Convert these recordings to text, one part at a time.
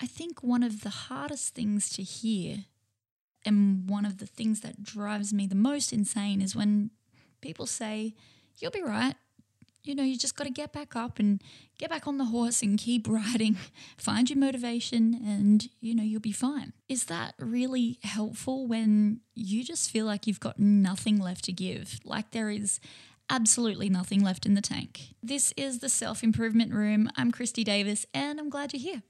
I think one of the hardest things to hear and one of the things that drives me the most insane is when people say, You'll be right. You know, you just got to get back up and get back on the horse and keep riding, find your motivation, and, you know, you'll be fine. Is that really helpful when you just feel like you've got nothing left to give? Like there is absolutely nothing left in the tank. This is the Self Improvement Room. I'm Kristy Davis, and I'm glad you're here.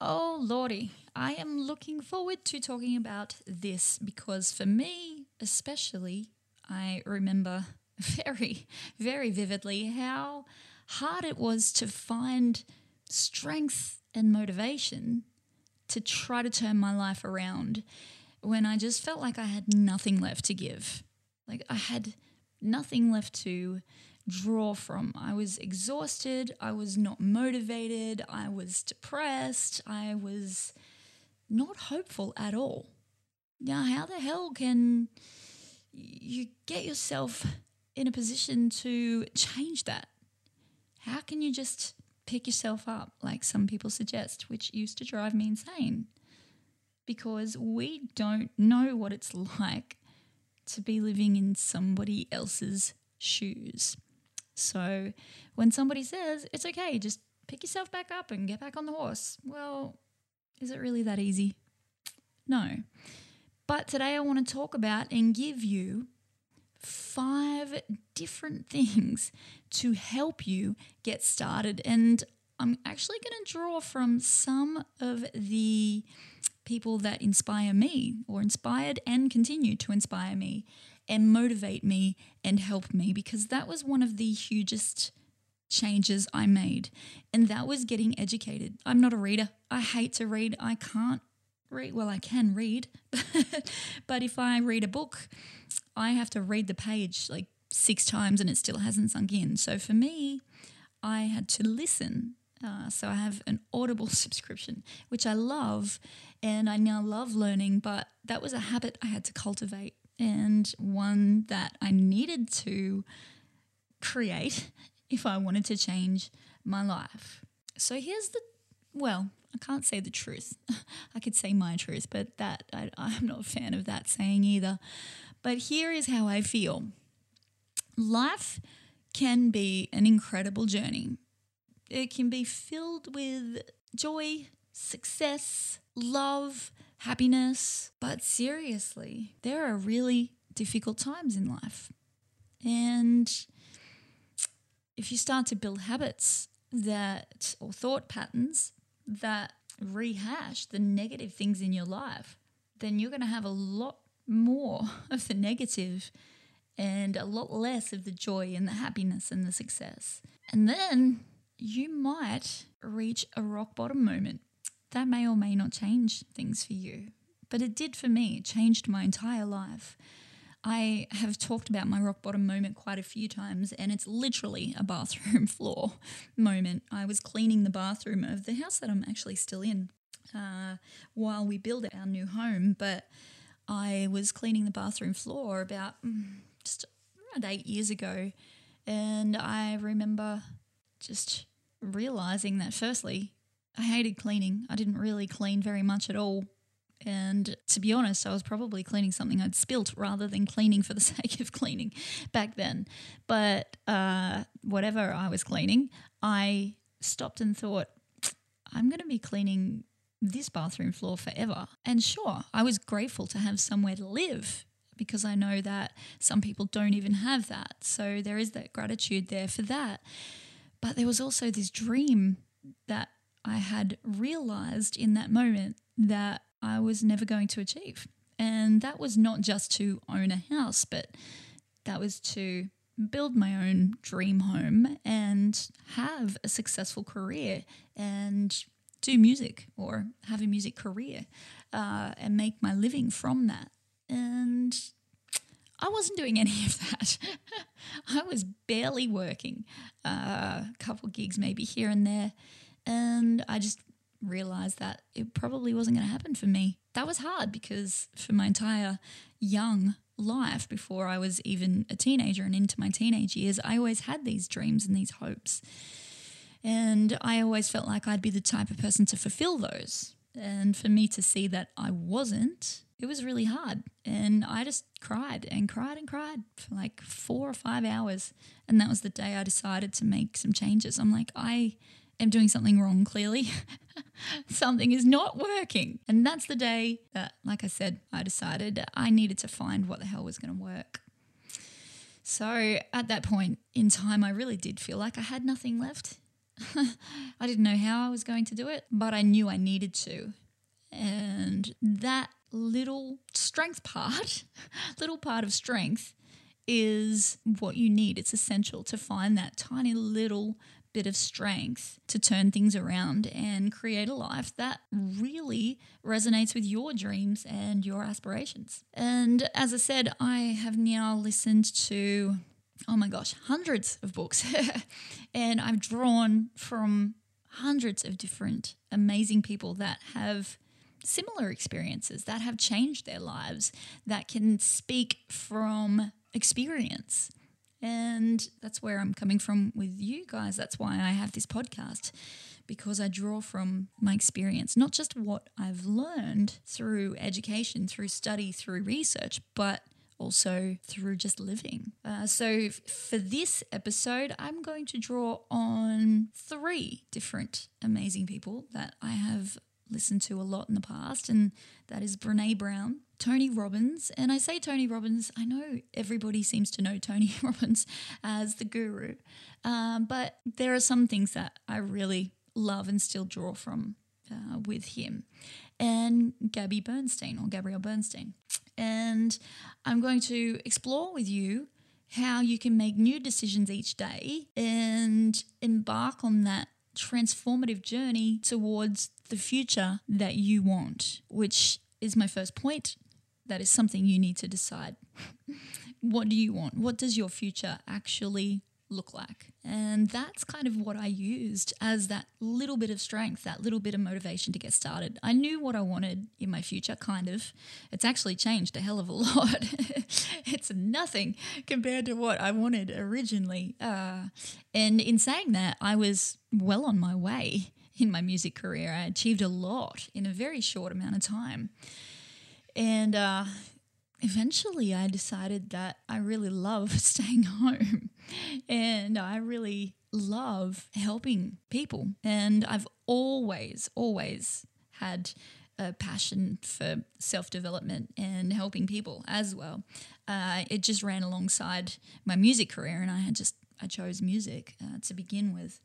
Oh, Lordy, I am looking forward to talking about this because for me, especially, I remember very, very vividly how hard it was to find strength and motivation to try to turn my life around when I just felt like I had nothing left to give. Like I had nothing left to draw from. I was exhausted. I was not motivated. I was depressed. I was not hopeful at all. Now, how the hell can you get yourself in a position to change that? How can you just pick yourself up like some people suggest, which used to drive me insane? Because we don't know what it's like to be living in somebody else's shoes. So when somebody says, it's okay, just pick yourself back up and get back on the horse, well, is it really that easy? No. But today I want to talk about and give you five different things to help you get started. And I'm actually going to draw from some of the people that inspire me or inspired and continue to inspire me and motivate me and help me because that was one of the hugest changes I made. And that was getting educated. I'm not a reader. I hate to read. I can't read. Well, I can read, but if I read a book, I have to read the page like six times and it still hasn't sunk in. So for me, I had to listen. Uh, so I have an Audible subscription, which I love, and I now love learning. But that was a habit I had to cultivate and one that I needed to create if I wanted to change my life. So here's the, well, I can't say the truth. I could say my truth, but that I, I'm not a fan of that saying either. But here is how I feel life can be an incredible journey. It can be filled with joy, success, love, happiness. But seriously, there are really difficult times in life. And if you start to build habits that, or thought patterns that rehash the negative things in your life, then you're going to have a lot more of the negative and a lot less of the joy and the happiness and the success. And then you might reach a rock bottom moment that may or may not change things for you. But it did for me, it changed my entire life. I have talked about my rock bottom moment quite a few times, and it's literally a bathroom floor moment. I was cleaning the bathroom of the house that I'm actually still in uh, while we build our new home, but I was cleaning the bathroom floor about mm, just around eight years ago, and I remember just realizing that firstly, I hated cleaning. I didn't really clean very much at all. And to be honest, I was probably cleaning something I'd spilt rather than cleaning for the sake of cleaning back then. But uh, whatever I was cleaning, I stopped and thought, I'm going to be cleaning this bathroom floor forever. And sure, I was grateful to have somewhere to live because I know that some people don't even have that. So there is that gratitude there for that. But there was also this dream that I had realized in that moment that I was never going to achieve. And that was not just to own a house, but that was to build my own dream home and have a successful career and do music or have a music career uh, and make my living from that. And I wasn't doing any of that. I was barely working, uh, a couple gigs maybe here and there. And I just realized that it probably wasn't going to happen for me. That was hard because for my entire young life, before I was even a teenager and into my teenage years, I always had these dreams and these hopes. And I always felt like I'd be the type of person to fulfill those. And for me to see that I wasn't, it was really hard. And I just cried and cried and cried for like four or five hours. And that was the day I decided to make some changes. I'm like, I am doing something wrong, clearly. something is not working. And that's the day that, like I said, I decided I needed to find what the hell was going to work. So at that point in time, I really did feel like I had nothing left. I didn't know how I was going to do it, but I knew I needed to. And that little strength part, little part of strength, is what you need. It's essential to find that tiny little bit of strength to turn things around and create a life that really resonates with your dreams and your aspirations. And as I said, I have now listened to, oh my gosh, hundreds of books. and I've drawn from hundreds of different amazing people that have similar experiences, that have changed their lives, that can speak from experience. And that's where I'm coming from with you guys. That's why I have this podcast because I draw from my experience, not just what I've learned through education, through study, through research, but also through just living. Uh, so, f- for this episode, I'm going to draw on three different amazing people that I have listened to a lot in the past, and that is Brene Brown, Tony Robbins. And I say Tony Robbins, I know everybody seems to know Tony Robbins as the guru, um, but there are some things that I really love and still draw from uh, with him. And Gabby Bernstein or Gabrielle Bernstein. And I'm going to explore with you how you can make new decisions each day and embark on that transformative journey towards the future that you want, which is my first point. That is something you need to decide. what do you want? What does your future actually look like? And that's kind of what I used as that little bit of strength, that little bit of motivation to get started. I knew what I wanted in my future, kind of. It's actually changed a hell of a lot. it's nothing compared to what I wanted originally. Uh, and in saying that, I was well on my way in my music career. I achieved a lot in a very short amount of time. And uh, eventually I decided that I really love staying home and I really love helping people. And I've always, always had a passion for self development and helping people as well. Uh, it just ran alongside my music career, and I had just I chose music uh, to begin with.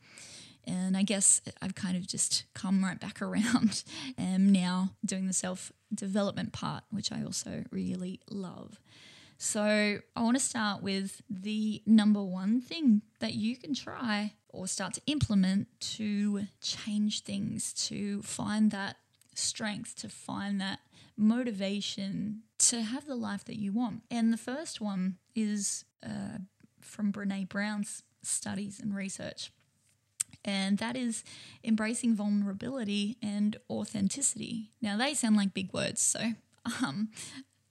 And I guess I've kind of just come right back around and now doing the self development part, which I also really love. So I want to start with the number one thing that you can try or start to implement to change things, to find that strength, to find that motivation to have the life that you want. And the first one is uh, from Brene Brown's studies and research and that is embracing vulnerability and authenticity. Now, they sound like big words, so um,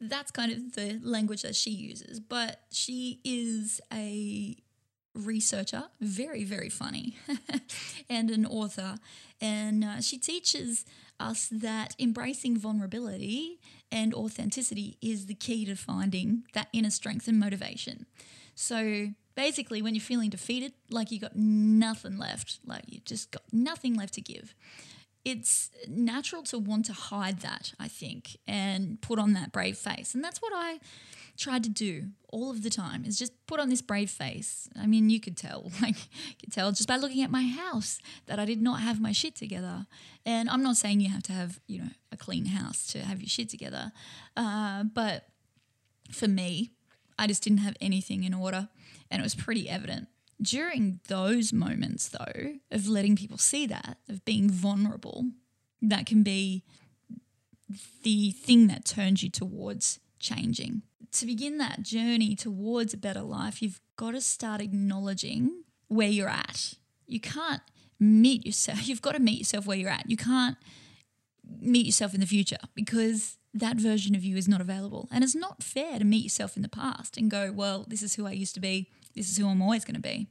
that's kind of the language that she uses, but she is a researcher, very, very funny, and an author. And uh, she teaches us that embracing vulnerability and authenticity is the key to finding that inner strength and motivation. So, basically when you're feeling defeated, like you got nothing left, like you just got nothing left to give. It's natural to want to hide that, I think, and put on that brave face. And that's what I tried to do all of the time is just put on this brave face. I mean, you could tell, like, you could tell just by looking at my house that I did not have my shit together. And I'm not saying you have to have, you know, a clean house to have your shit together. Uh, but for me, I just didn't have anything in order and it was pretty evident. During those moments, though, of letting people see that, of being vulnerable, that can be the thing that turns you towards changing. To begin that journey towards a better life, you've got to start acknowledging where you're at. You can't meet yourself, you've got to meet yourself where you're at. You can't meet yourself in the future because that version of you is not available. And it's not fair to meet yourself in the past and go, well, this is who I used to be, this is who I'm always going to be.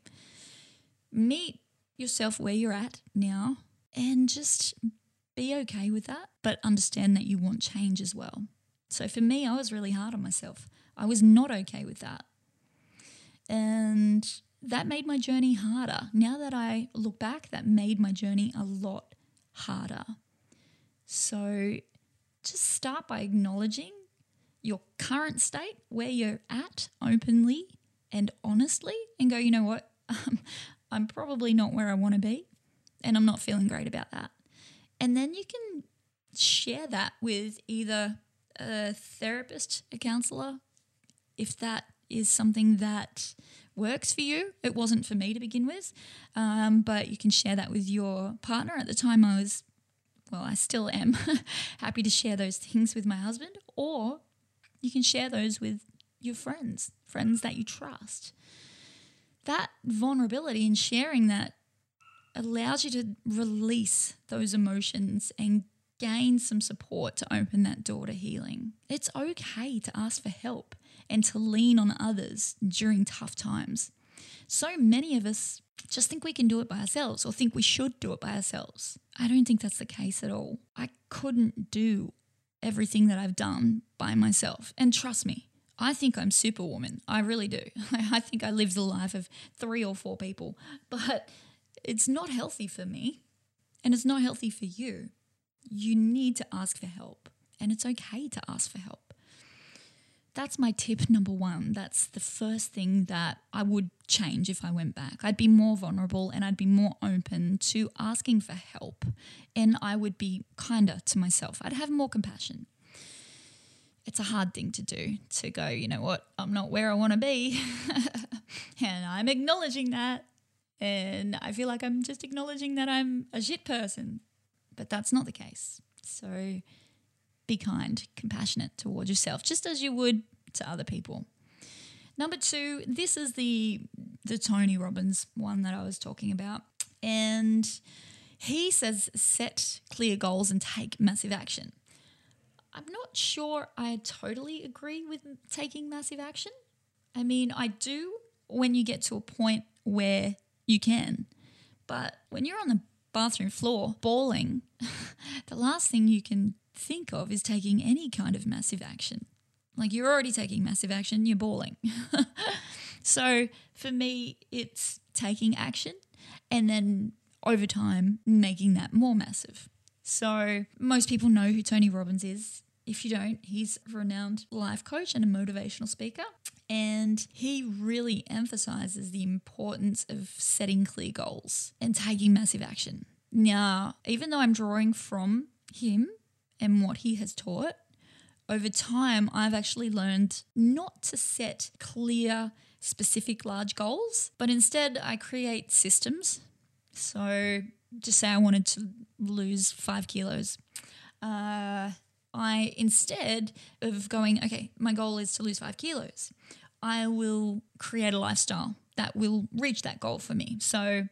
Meet yourself where you're at now and just be okay with that, but understand that you want change as well. So for me, I was really hard on myself. I was not okay with that. And that made my journey harder. Now that I look back, that made my journey a lot harder. So just start by acknowledging your current state, where you're at openly and honestly, and go, you know what? Um, I'm probably not where I want to be, and I'm not feeling great about that. And then you can share that with either a therapist, a counselor, if that is something that works for you. It wasn't for me to begin with, um, but you can share that with your partner. At the time, I was, well, I still am happy to share those things with my husband, or you can share those with your friends, friends that you trust. That vulnerability and sharing that allows you to release those emotions and gain some support to open that door to healing. It's okay to ask for help and to lean on others during tough times. So many of us just think we can do it by ourselves or think we should do it by ourselves. I don't think that's the case at all. I couldn't do everything that I've done by myself. And trust me, I think I'm superwoman. I really do. I think I live the life of three or four people, but it's not healthy for me and it's not healthy for you. You need to ask for help, and it's okay to ask for help that's my tip number one. That's the first thing that I would change if I went back. I'd be more vulnerable and I'd be more open to asking for help. And I would be kinder to myself. I'd have more compassion. It's a hard thing to do to go, you know what, I'm not where I want to be. and I'm acknowledging that. And I feel like I'm just acknowledging that I'm a shit person. But that's not the case. So, be kind, compassionate towards yourself, just as you would to other people. Number two, this is the the Tony Robbins one that I was talking about. And he says set clear goals and take massive action. I'm not sure I totally agree with taking massive action. I mean, I do when you get to a point where you can. But when you're on the bathroom floor bawling, the last thing you can think of is taking any kind of massive action. Like you're already taking massive action, you're bawling. so for me, it's taking action and then over time making that more massive. So most people know who Tony Robbins is. If you don't, he's a renowned life coach and a motivational speaker. And he really emphasizes the importance of setting clear goals and taking massive action. Now, even though I'm drawing from him and what he has taught, over time, I've actually learned not to set clear, specific large goals, but instead I create systems. So, just say I wanted to lose five kilos. Uh, I, instead of going, okay, my goal is to lose five kilos, I will create a lifestyle that will reach that goal for me. So,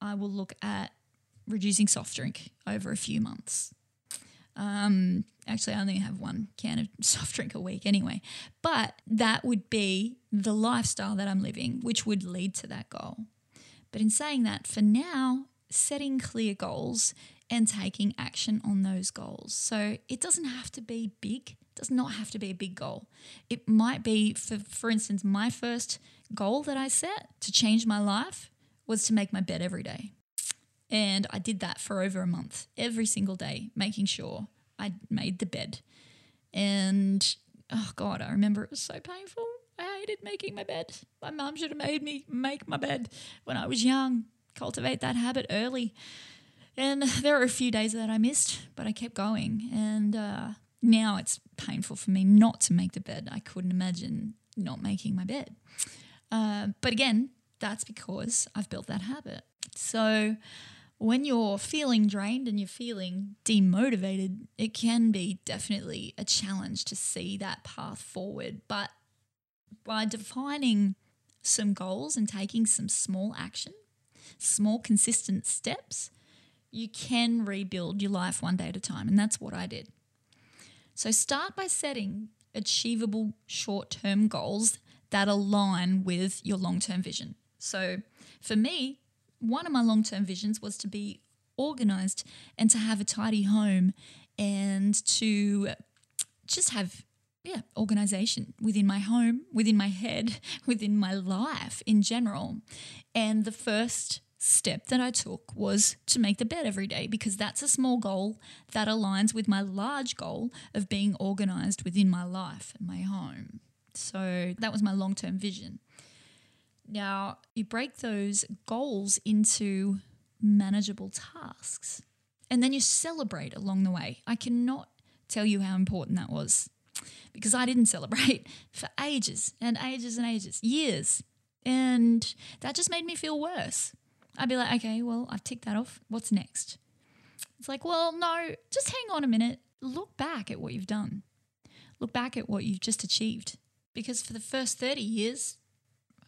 I will look at reducing soft drink over a few months. Um, actually, I only have one can of soft drink a week anyway. But that would be the lifestyle that I'm living, which would lead to that goal. But in saying that, for now, setting clear goals and taking action on those goals. So it doesn't have to be big, it does not have to be a big goal. It might be, for, for instance, my first goal that I set to change my life was to make my bed every day. And I did that for over a month, every single day, making sure I made the bed. And oh God, I remember it was so painful. I hated making my bed. My mum should have made me make my bed when I was young, cultivate that habit early. And there were a few days that I missed, but I kept going. And uh, now it's painful for me not to make the bed. I couldn't imagine not making my bed. Uh, but again, that's because I've built that habit. So when you're feeling drained and you're feeling demotivated, it can be definitely a challenge to see that path forward. But by defining some goals and taking some small action, small consistent steps, you can rebuild your life one day at a time. And that's what I did. So start by setting achievable short term goals that align with your long term vision. So for me, one of my long term visions was to be organized and to have a tidy home and to just have yeah, organization within my home, within my head, within my life in general. And the first step that I took was to make the bed every day because that's a small goal that aligns with my large goal of being organized within my life and my home. So that was my long term vision. Now, you break those goals into manageable tasks and then you celebrate along the way. I cannot tell you how important that was because I didn't celebrate for ages and ages and ages, years. And that just made me feel worse. I'd be like, okay, well, I've ticked that off. What's next? It's like, well, no, just hang on a minute. Look back at what you've done. Look back at what you've just achieved. Because for the first 30 years,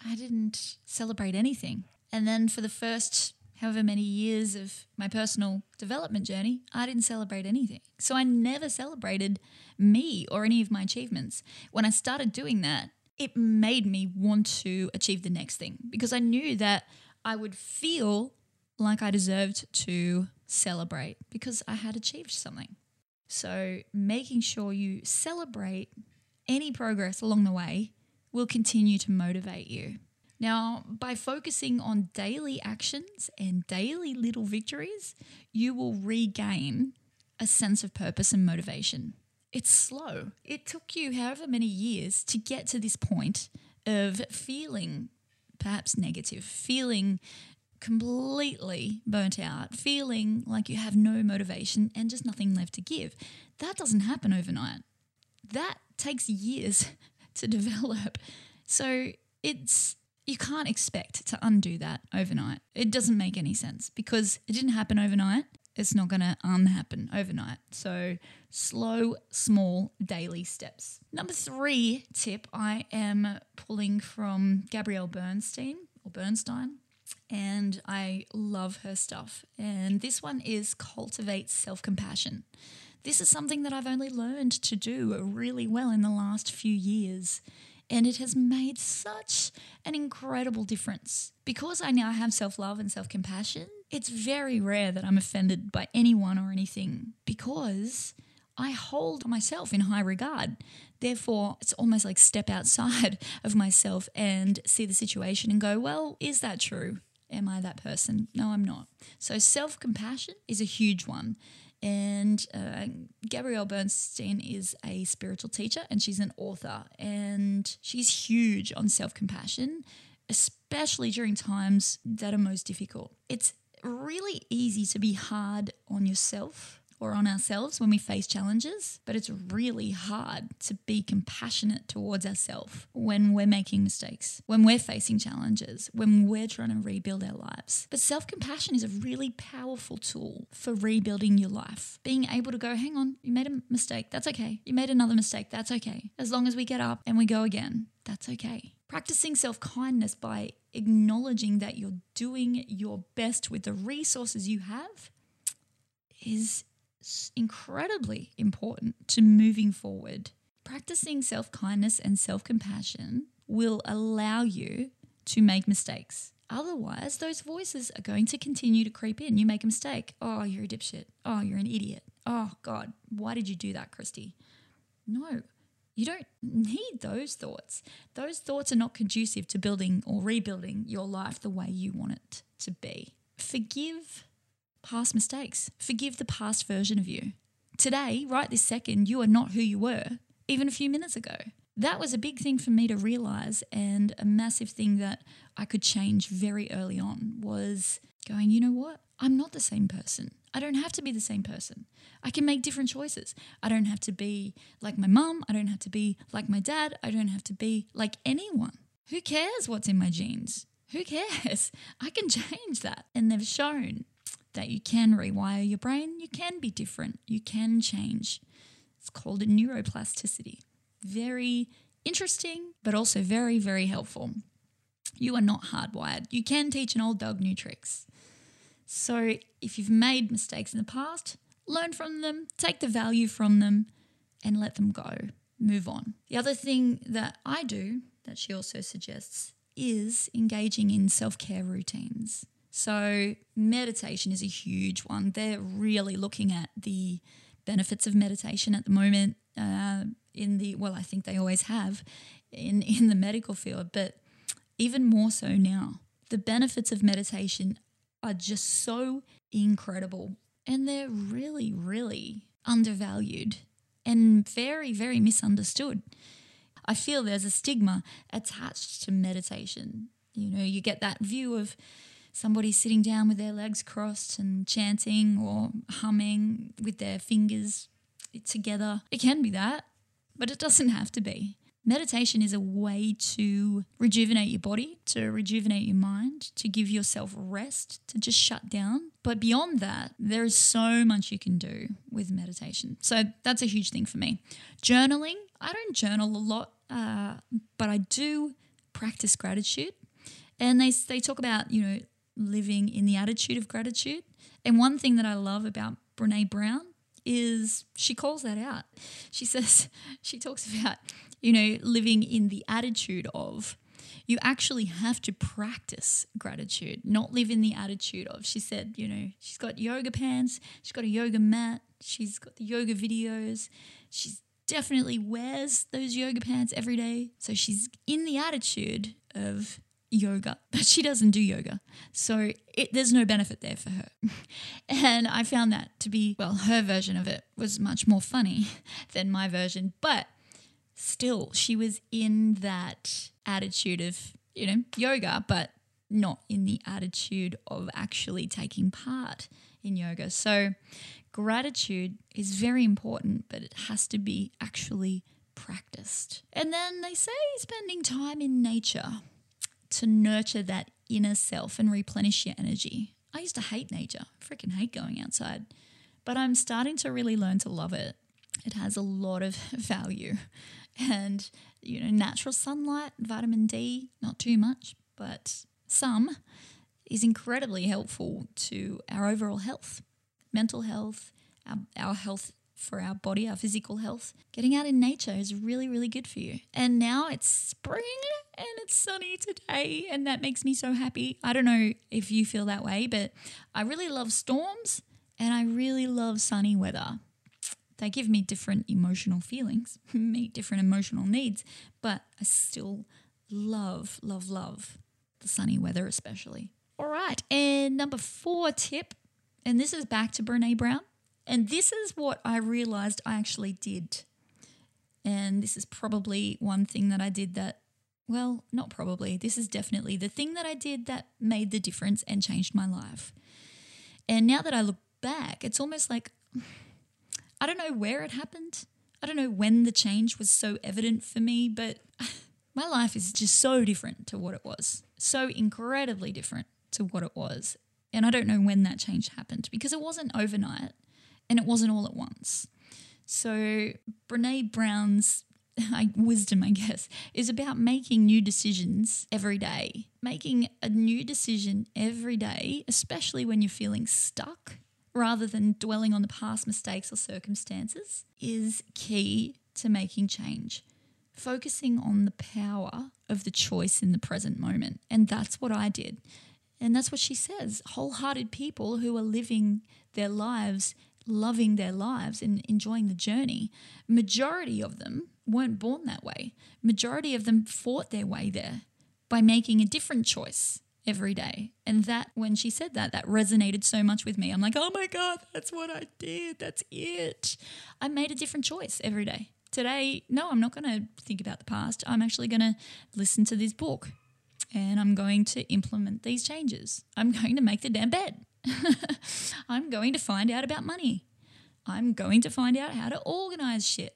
I didn't celebrate anything. And then for the first however many years of my personal development journey, I didn't celebrate anything. So I never celebrated me or any of my achievements. When I started doing that, it made me want to achieve the next thing because I knew that I would feel like I deserved to celebrate because I had achieved something. So making sure you celebrate any progress along the way will continue to motivate you. Now, by focusing on daily actions and daily little victories, you will regain a sense of purpose and motivation. It's slow. It took you however many years to get to this point of feeling perhaps negative, feeling completely burnt out, feeling like you have no motivation and just nothing left to give. That doesn't happen overnight. That takes years to develop. So it's you can't expect to undo that overnight. It doesn't make any sense because it didn't happen overnight. It's not going to unhappen overnight. So, slow, small, daily steps. Number three tip I am pulling from Gabrielle Bernstein or Bernstein, and I love her stuff. And this one is cultivate self compassion. This is something that I've only learned to do really well in the last few years. And it has made such an incredible difference. Because I now have self love and self compassion, it's very rare that I'm offended by anyone or anything because I hold myself in high regard. Therefore, it's almost like step outside of myself and see the situation and go, well, is that true? Am I that person? No, I'm not. So, self compassion is a huge one. And uh, Gabrielle Bernstein is a spiritual teacher and she's an author. And she's huge on self compassion, especially during times that are most difficult. It's really easy to be hard on yourself or on ourselves when we face challenges, but it's really hard to be compassionate towards ourselves when we're making mistakes, when we're facing challenges, when we're trying to rebuild our lives. But self compassion is a really powerful tool for rebuilding your life. Being able to go, hang on, you made a mistake, that's okay. You made another mistake, that's okay. As long as we get up and we go again, that's okay. Practicing self kindness by acknowledging that you're doing your best with the resources you have is incredibly important to moving forward. Practicing self kindness and self compassion will allow you to make mistakes. Otherwise, those voices are going to continue to creep in. You make a mistake. Oh, you're a dipshit. Oh, you're an idiot. Oh, God, why did you do that, Kristy? No, you don't need those thoughts. Those thoughts are not conducive to building or rebuilding your life the way you want it to be. Forgive past mistakes. Forgive the past version of you. Today, right this second, you are not who you were even a few minutes ago. That was a big thing for me to realize and a massive thing that I could change very early on was going, you know what? I'm not the same person. I don't have to be the same person. I can make different choices. I don't have to be like my mum. I don't have to be like my dad. I don't have to be like anyone. Who cares what's in my genes? Who cares? I can change that. And they've shown that you can rewire your brain, you can be different, you can change. It's called neuroplasticity. Very interesting, but also very, very helpful. You are not hardwired. You can teach an old dog new tricks. So if you've made mistakes in the past, learn from them, take the value from them, and let them go. Move on. The other thing that I do that she also suggests is engaging in self care routines. So, meditation is a huge one. They're really looking at the benefits of meditation at the moment uh, in the, well, I think they always have in, in the medical field, but even more so now. The benefits of meditation are just so incredible and they're really, really undervalued and very, very misunderstood. I feel there's a stigma attached to meditation. You know, you get that view of somebody sitting down with their legs crossed and chanting or humming with their fingers together. It can be that, but it doesn't have to be. Meditation is a way to rejuvenate your body, to rejuvenate your mind, to give yourself rest, to just shut down. But beyond that, there is so much you can do with meditation. So that's a huge thing for me. Journaling, I don't journal a lot, uh, but I do practice gratitude. And they, they talk about, you know, living in the attitude of gratitude. And one thing that I love about Brene Brown is she calls that out. She says, she talks about you know, living in the attitude of, you actually have to practice gratitude, not live in the attitude of. She said, you know, she's got yoga pants, she's got a yoga mat, she's got the yoga videos, she's definitely wears those yoga pants every day. So she's in the attitude of yoga, but she doesn't do yoga. So it, there's no benefit there for her. and I found that to be, well, her version of it was much more funny than my version. But still she was in that attitude of, you know, yoga, but not in the attitude of actually taking part in yoga. So, gratitude is very important, but it has to be actually practiced. And then they say spending time in nature to nurture that inner self and replenish your energy. I used to hate nature, freaking hate going outside, but I'm starting to really learn to love it. It has a lot of value and you know natural sunlight vitamin d not too much but some is incredibly helpful to our overall health mental health our, our health for our body our physical health getting out in nature is really really good for you and now it's spring and it's sunny today and that makes me so happy i don't know if you feel that way but i really love storms and i really love sunny weather they give me different emotional feelings, meet different emotional needs, but I still love, love, love the sunny weather, especially. All right. And number four tip, and this is back to Brene Brown. And this is what I realized I actually did. And this is probably one thing that I did that, well, not probably, this is definitely the thing that I did that made the difference and changed my life. And now that I look back, it's almost like I don't know where it happened. I don't know when the change was so evident for me, but my life is just so different to what it was. So incredibly different to what it was. And I don't know when that change happened because it wasn't overnight and it wasn't all at once. So, Brene Brown's wisdom, I guess, is about making new decisions every day. Making a new decision every day, especially when you're feeling stuck rather than dwelling on the past mistakes or circumstances, is key to making change. Focusing on the power of the choice in the present moment. And that's what I did. And that's what she says wholehearted people who are living their lives, loving their lives, and enjoying the journey. Majority of them weren't born that way. Majority of them fought their way there by making a different choice every day. And that, when she said that, that resonated so much with me. I'm like, oh my God, that's what I did. That's it. I made a different choice every day. Today, no, I'm not going to think about the past. I'm actually going to listen to this book and I'm going to implement these changes. I'm going to make the damn bed. I'm going to find out about money. I'm going to find out how to organize shit.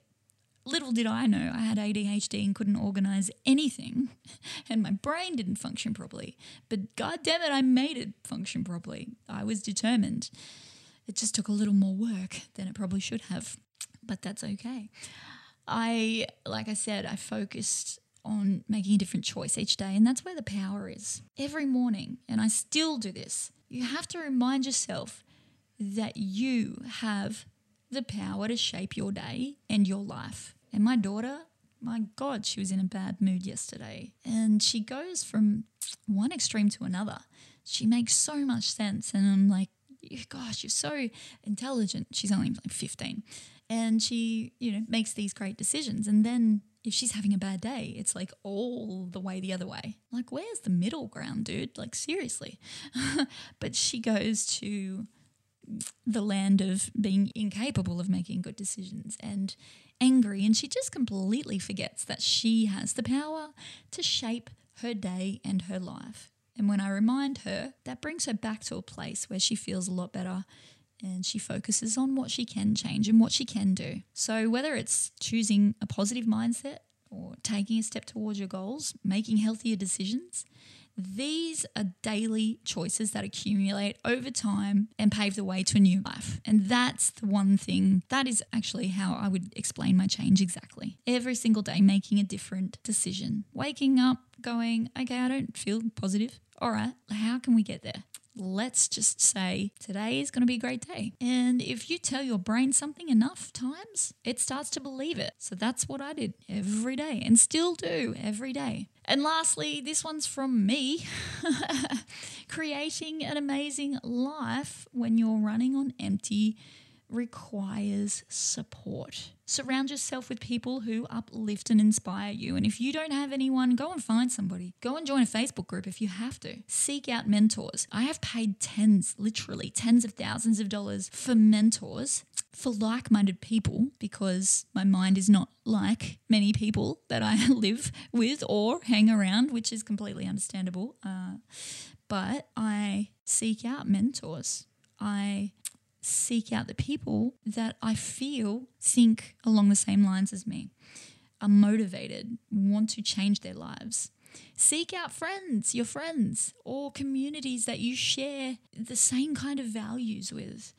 Little did I know I had ADHD and couldn't organize anything, and my brain didn't function properly. But god damn it, I made it function properly. I was determined. It just took a little more work than it probably should have, but that's okay. I, like I said, I focused on making a different choice each day, and that's where the power is. Every morning, and I still do this, you have to remind yourself that you have the power to shape your day and your life. And my daughter, my God, she was in a bad mood yesterday. And she goes from one extreme to another. she makes so much sense. And I'm like, gosh, you're so intelligent. She's only like 15. And she, you know, makes these great decisions. And then if she's having a bad day, it's like all the way the other way. Like, where's the middle ground, dude? Like, seriously. but she goes to the land of being incapable of making good decisions and angry. And she just completely forgets that she has the power to shape her day and her life. And when I remind her, that brings her back to a place where she feels a lot better and she focuses on what she can change and what she can do. So, whether it's choosing a positive mindset or taking a step towards your goals, making healthier decisions, these are daily choices that accumulate over time and pave the way to a new life. And that's the one thing that is actually how I would explain my change exactly. Every single day, making a different decision. Waking up, going, okay, I don't feel positive. All right, how can we get there? Let's just say today is going to be a great day. And if you tell your brain something enough times, it starts to believe it. So that's what I did every day and still do every day. And lastly, this one's from me creating an amazing life when you're running on empty requires support. Surround yourself with people who uplift and inspire you. And if you don't have anyone, go and find somebody. Go and join a Facebook group if you have to. Seek out mentors. I have paid tens, literally tens of thousands of dollars for mentors for like minded people because my mind is not like many people that I live with or hang around, which is completely understandable. Uh, but I seek out mentors. I seek out the people that I feel think along the same lines as me, are motivated, want to change their lives. Seek out friends, your friends, or communities that you share the same kind of values with.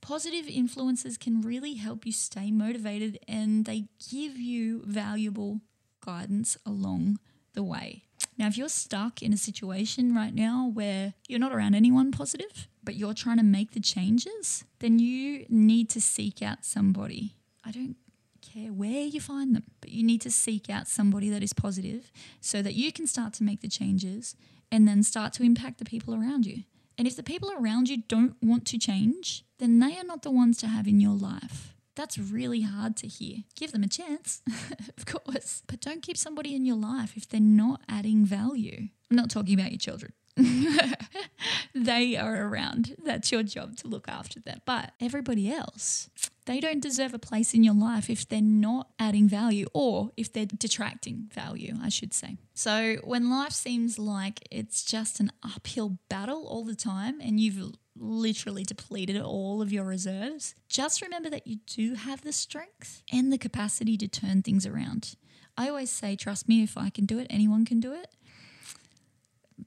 Positive influences can really help you stay motivated and they give you valuable guidance along the way. Now, if you're stuck in a situation right now where you're not around anyone positive, but you're trying to make the changes, then you need to seek out somebody. I don't care where you find them, but you need to seek out somebody that is positive so that you can start to make the changes and then start to impact the people around you. And if the people around you don't want to change, then they are not the ones to have in your life. That's really hard to hear. Give them a chance, of course, but don't keep somebody in your life if they're not adding value. I'm not talking about your children. they are around. That's your job to look after them. But everybody else, they don't deserve a place in your life if they're not adding value or if they're detracting value, I should say. So when life seems like it's just an uphill battle all the time and you've literally depleted all of your reserves, just remember that you do have the strength and the capacity to turn things around. I always say, trust me, if I can do it, anyone can do it.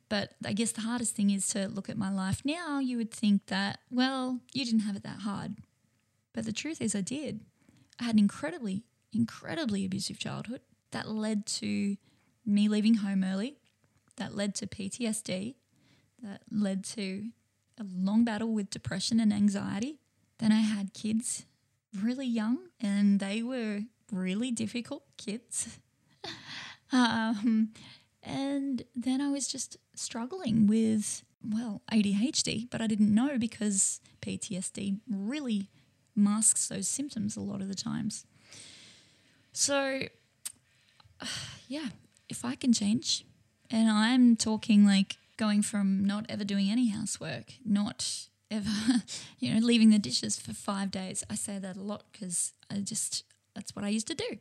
But I guess the hardest thing is to look at my life now. You would think that, well, you didn't have it that hard. But the truth is, I did. I had an incredibly, incredibly abusive childhood that led to me leaving home early, that led to PTSD, that led to a long battle with depression and anxiety. Then I had kids really young, and they were really difficult kids. um, and then I was just struggling with, well, ADHD, but I didn't know because PTSD really masks those symptoms a lot of the times. So, yeah, if I can change, and I'm talking like going from not ever doing any housework, not ever, you know, leaving the dishes for five days. I say that a lot because I just, that's what I used to do.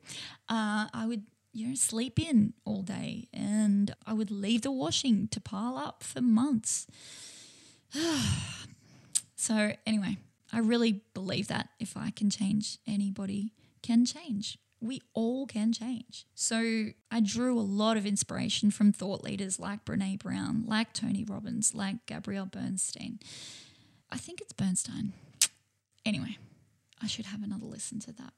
Uh, I would, you know, sleep in all day and I would leave the washing to pile up for months. so, anyway, I really believe that if I can change, anybody can change we all can change. So I drew a lot of inspiration from thought leaders like Brene Brown, like Tony Robbins, like Gabrielle Bernstein. I think it's Bernstein. Anyway, I should have another listen to that.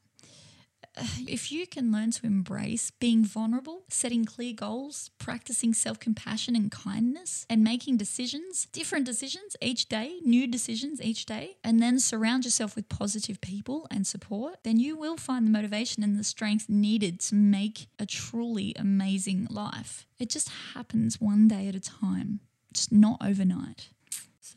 if you can learn to embrace being vulnerable, setting clear goals, practicing self compassion and kindness, and making decisions, different decisions each day, new decisions each day, and then surround yourself with positive people and support, then you will find the motivation and the strength needed to make a truly amazing life. It just happens one day at a time. just not overnight.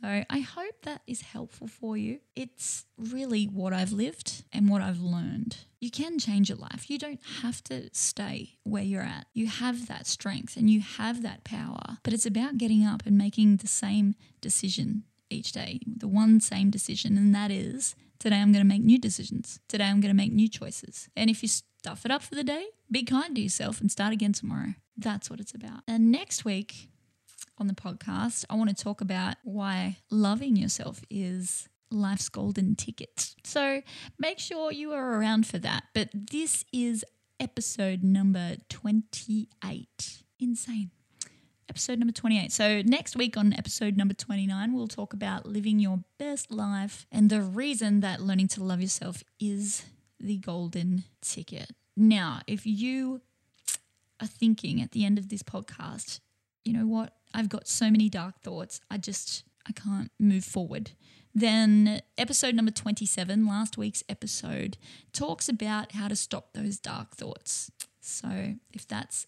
So I hope that is helpful for you. It's really what I've lived and what I've learned. You can change your life. You don't have to stay where you're at. You have that strength and you have that power, but it's about getting up and making the same decision each day, the one same decision, and that is today I'm going to make new decisions. Today I'm going to make new choices. And if you stuff it up for the day, be kind to yourself and start again tomorrow. That's what it's about. And next week, on the podcast, I want to talk about why loving yourself is life's golden ticket. So make sure you are around for that. But this is episode number 28. Insane. Episode number 28. So, next week on episode number 29, we'll talk about living your best life and the reason that learning to love yourself is the golden ticket. Now, if you are thinking at the end of this podcast, you know what? I've got so many dark thoughts. I just, I can't move forward. Then, episode number 27, last week's episode, talks about how to stop those dark thoughts. So, if that's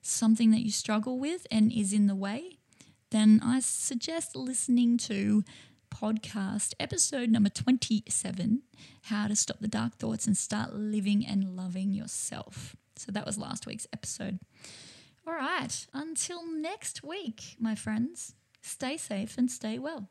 something that you struggle with and is in the way, then I suggest listening to podcast episode number 27 How to Stop the Dark Thoughts and Start Living and Loving Yourself. So, that was last week's episode. All right. Until next week, my friends, stay safe and stay well.